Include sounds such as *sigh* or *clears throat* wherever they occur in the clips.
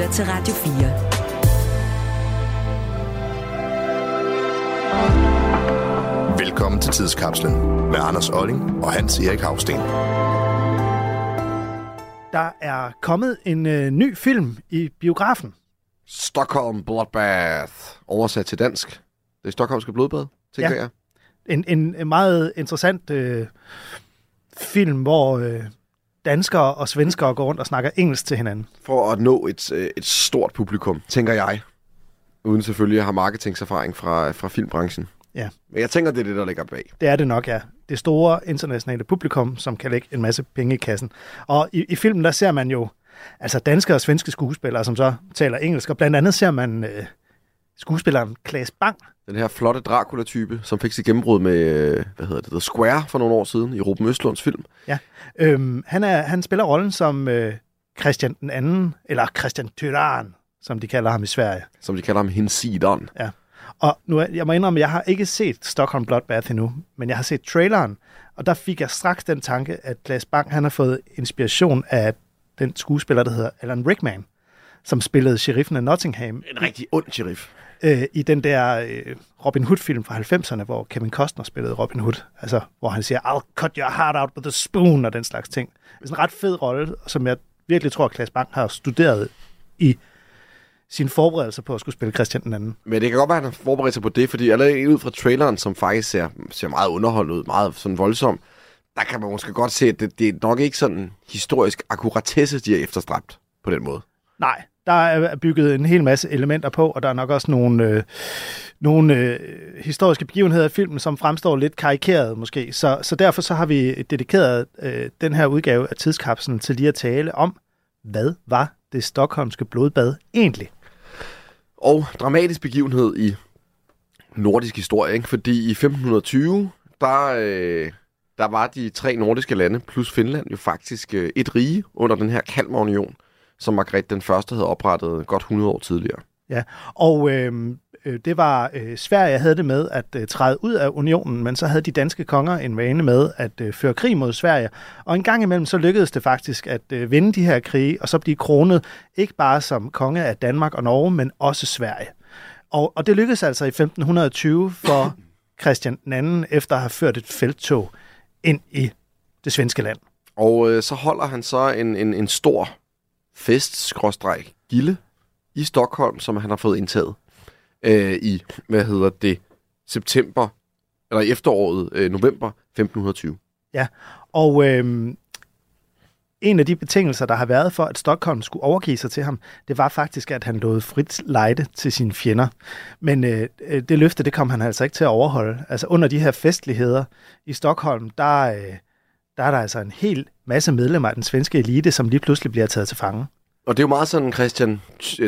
lytter til Radio 4. Velkommen til Tidskapslen med Anders Olling og Hans Erik Havsten. Der er kommet en øh, ny film i biografen. Stockholm Bloodbath. Oversat til dansk. Det er Stockholmske blodbad, tænker Ja. jeg. En, en, en meget interessant øh, film, hvor øh, danskere og svenskere går rundt og snakker engelsk til hinanden. For at nå et, øh, et stort publikum, tænker jeg. Uden selvfølgelig at have marketingserfaring fra, fra filmbranchen. Ja. Men jeg tænker, det er det, der ligger bag. Det er det nok, ja. Det store internationale publikum, som kan lægge en masse penge i kassen. Og i, i filmen, der ser man jo altså danske og svenske skuespillere, som så taler engelsk. Og blandt andet ser man øh, skuespilleren Klaas Bang. Den her flotte Dracula-type, som fik sit gennembrud med, øh, hvad hedder det, The Square for nogle år siden i Ruben Østlunds film. Øhm, han, er, han spiller rollen som øh, Christian den anden, eller Christian Tyrann, som de kalder ham i Sverige. Som de kalder ham Hinsidon. Og nu, jeg må indrømme, at jeg har ikke set Stockholm Bloodbath endnu, men jeg har set traileren, og der fik jeg straks den tanke, at Klaas Bang han har fået inspiration af den skuespiller, der hedder Alan Rickman, som spillede sheriffen af Nottingham En rigtig ond sheriff. øh, i den der øh, Robin Hood-film fra 90'erne, hvor Kevin Costner spillede Robin Hood. Altså, hvor han siger, I'll cut your heart out with a spoon, og den slags ting. Det er en ret fed rolle, som jeg virkelig tror, at Klaas Bang har studeret i sin forberedelse på at skulle spille Christian den anden. Men det kan godt være, at han har forberedt sig på det, fordi allerede ud fra traileren, som faktisk ser, ser meget underholdende ud, meget sådan voldsom, der kan man måske godt se, at det, det er nok ikke sådan historisk akkuratesse, de har efterstræbt på den måde. Nej, der er bygget en hel masse elementer på, og der er nok også nogle, øh, nogle øh, historiske begivenheder i filmen, som fremstår lidt karikeret måske. Så, så derfor så har vi dedikeret øh, den her udgave af tidskapslen til lige at tale om, hvad var det stokholmske blodbad egentlig? Og dramatisk begivenhed i nordisk historie, ikke? fordi i 1520, der, øh, der var de tre nordiske lande plus Finland jo faktisk øh, et rige under den her Kalmarunion, som Margrethe den første havde oprettet godt 100 år tidligere. Ja, og øh, øh, det var øh, Sverige havde det med at øh, træde ud af unionen, men så havde de danske konger en vane med at øh, føre krig mod Sverige. Og en gang imellem så lykkedes det faktisk at øh, vinde de her krige, og så blive kronet ikke bare som konge af Danmark og Norge, men også Sverige. Og, og det lykkedes altså i 1520 for *coughs* Christian II efter at have ført et felttog ind i det svenske land. Og øh, så holder han så en, en, en stor fest-gilde i Stockholm, som han har fået indtaget øh, i, hvad hedder det, september, eller efteråret, øh, november 1520. Ja, Og øh, en af de betingelser, der har været for, at Stockholm skulle overgive sig til ham, det var faktisk, at han lod frit lejde til sine fjender. Men øh, øh, det løfte, det kom han altså ikke til at overholde. Altså under de her festligheder i Stockholm, der, øh, der er der altså en hel masse medlemmer af den svenske elite, som lige pludselig bliver taget til fange. Og det er jo meget sådan, Christian,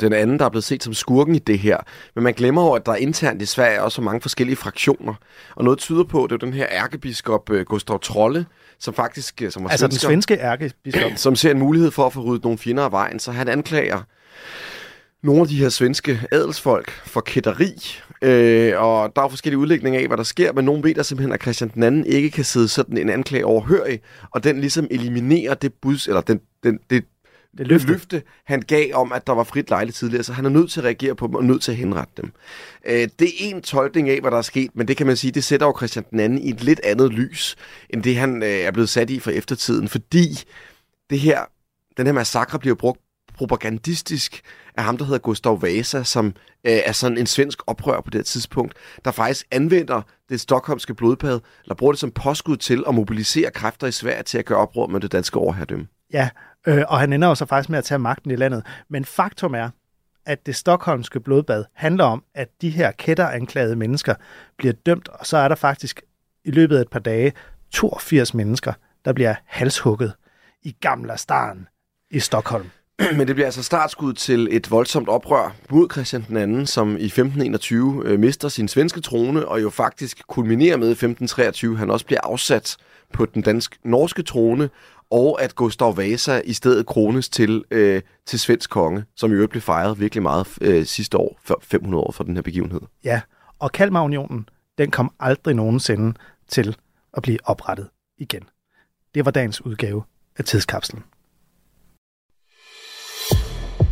den anden, der er blevet set som skurken i det her. Men man glemmer jo, at der internt i Sverige også er mange forskellige fraktioner. Og noget tyder på, at det er jo den her ærkebiskop øh, Gustav Trolle, som faktisk øh, som var Altså den svensker, svenske ærkebiskop. *clears throat* som ser en mulighed for at få ryddet nogle fjender af vejen. Så han anklager nogle af de her svenske adelsfolk for kætteri. Øh, og der er forskellige udlægninger af, hvad der sker, men nogen ved der simpelthen, at Christian den anden ikke kan sidde sådan en anklage overhørig, og den ligesom eliminerer det buds, eller den, den, det, Det løfte. løfte, han gav om, at der var frit lejle tidligere, så han er nødt til at reagere på dem og nødt til at henrette dem. Øh, det er en tolkning af, hvad der er sket, men det kan man sige, det sætter jo Christian den anden i et lidt andet lys, end det han øh, er blevet sat i for eftertiden, fordi det her, den her massakre bliver brugt propagandistisk af ham, der hedder Gustav Vasa, som øh, er sådan en svensk oprør på det her tidspunkt, der faktisk anvender det stokholmske blodbad, eller bruger det som påskud til at mobilisere kræfter i Sverige til at gøre oprør med det danske overherredømme. Ja, øh, og han ender jo så faktisk med at tage magten i landet. Men faktum er, at det stokholmske blodbad handler om, at de her kætteranklagede mennesker bliver dømt, og så er der faktisk i løbet af et par dage 82 mennesker, der bliver halshugget i Gamla Stan i Stockholm. *clears throat* Men det bliver altså startskud til et voldsomt oprør mod Christian den anden, som i 1521 øh, mister sin svenske trone, og jo faktisk kulminerer med i 1523, han også bliver afsat på den dansk-norske trone, og at Gustav Vasa i stedet krones til, øh, til svensk konge, som i øvrigt blev fejret virkelig meget øh, sidste år, før 500 år for den her begivenhed. Ja, og Kalmarunionen, den kom aldrig nogensinde til at blive oprettet igen. Det var dagens udgave af Tidskapslen.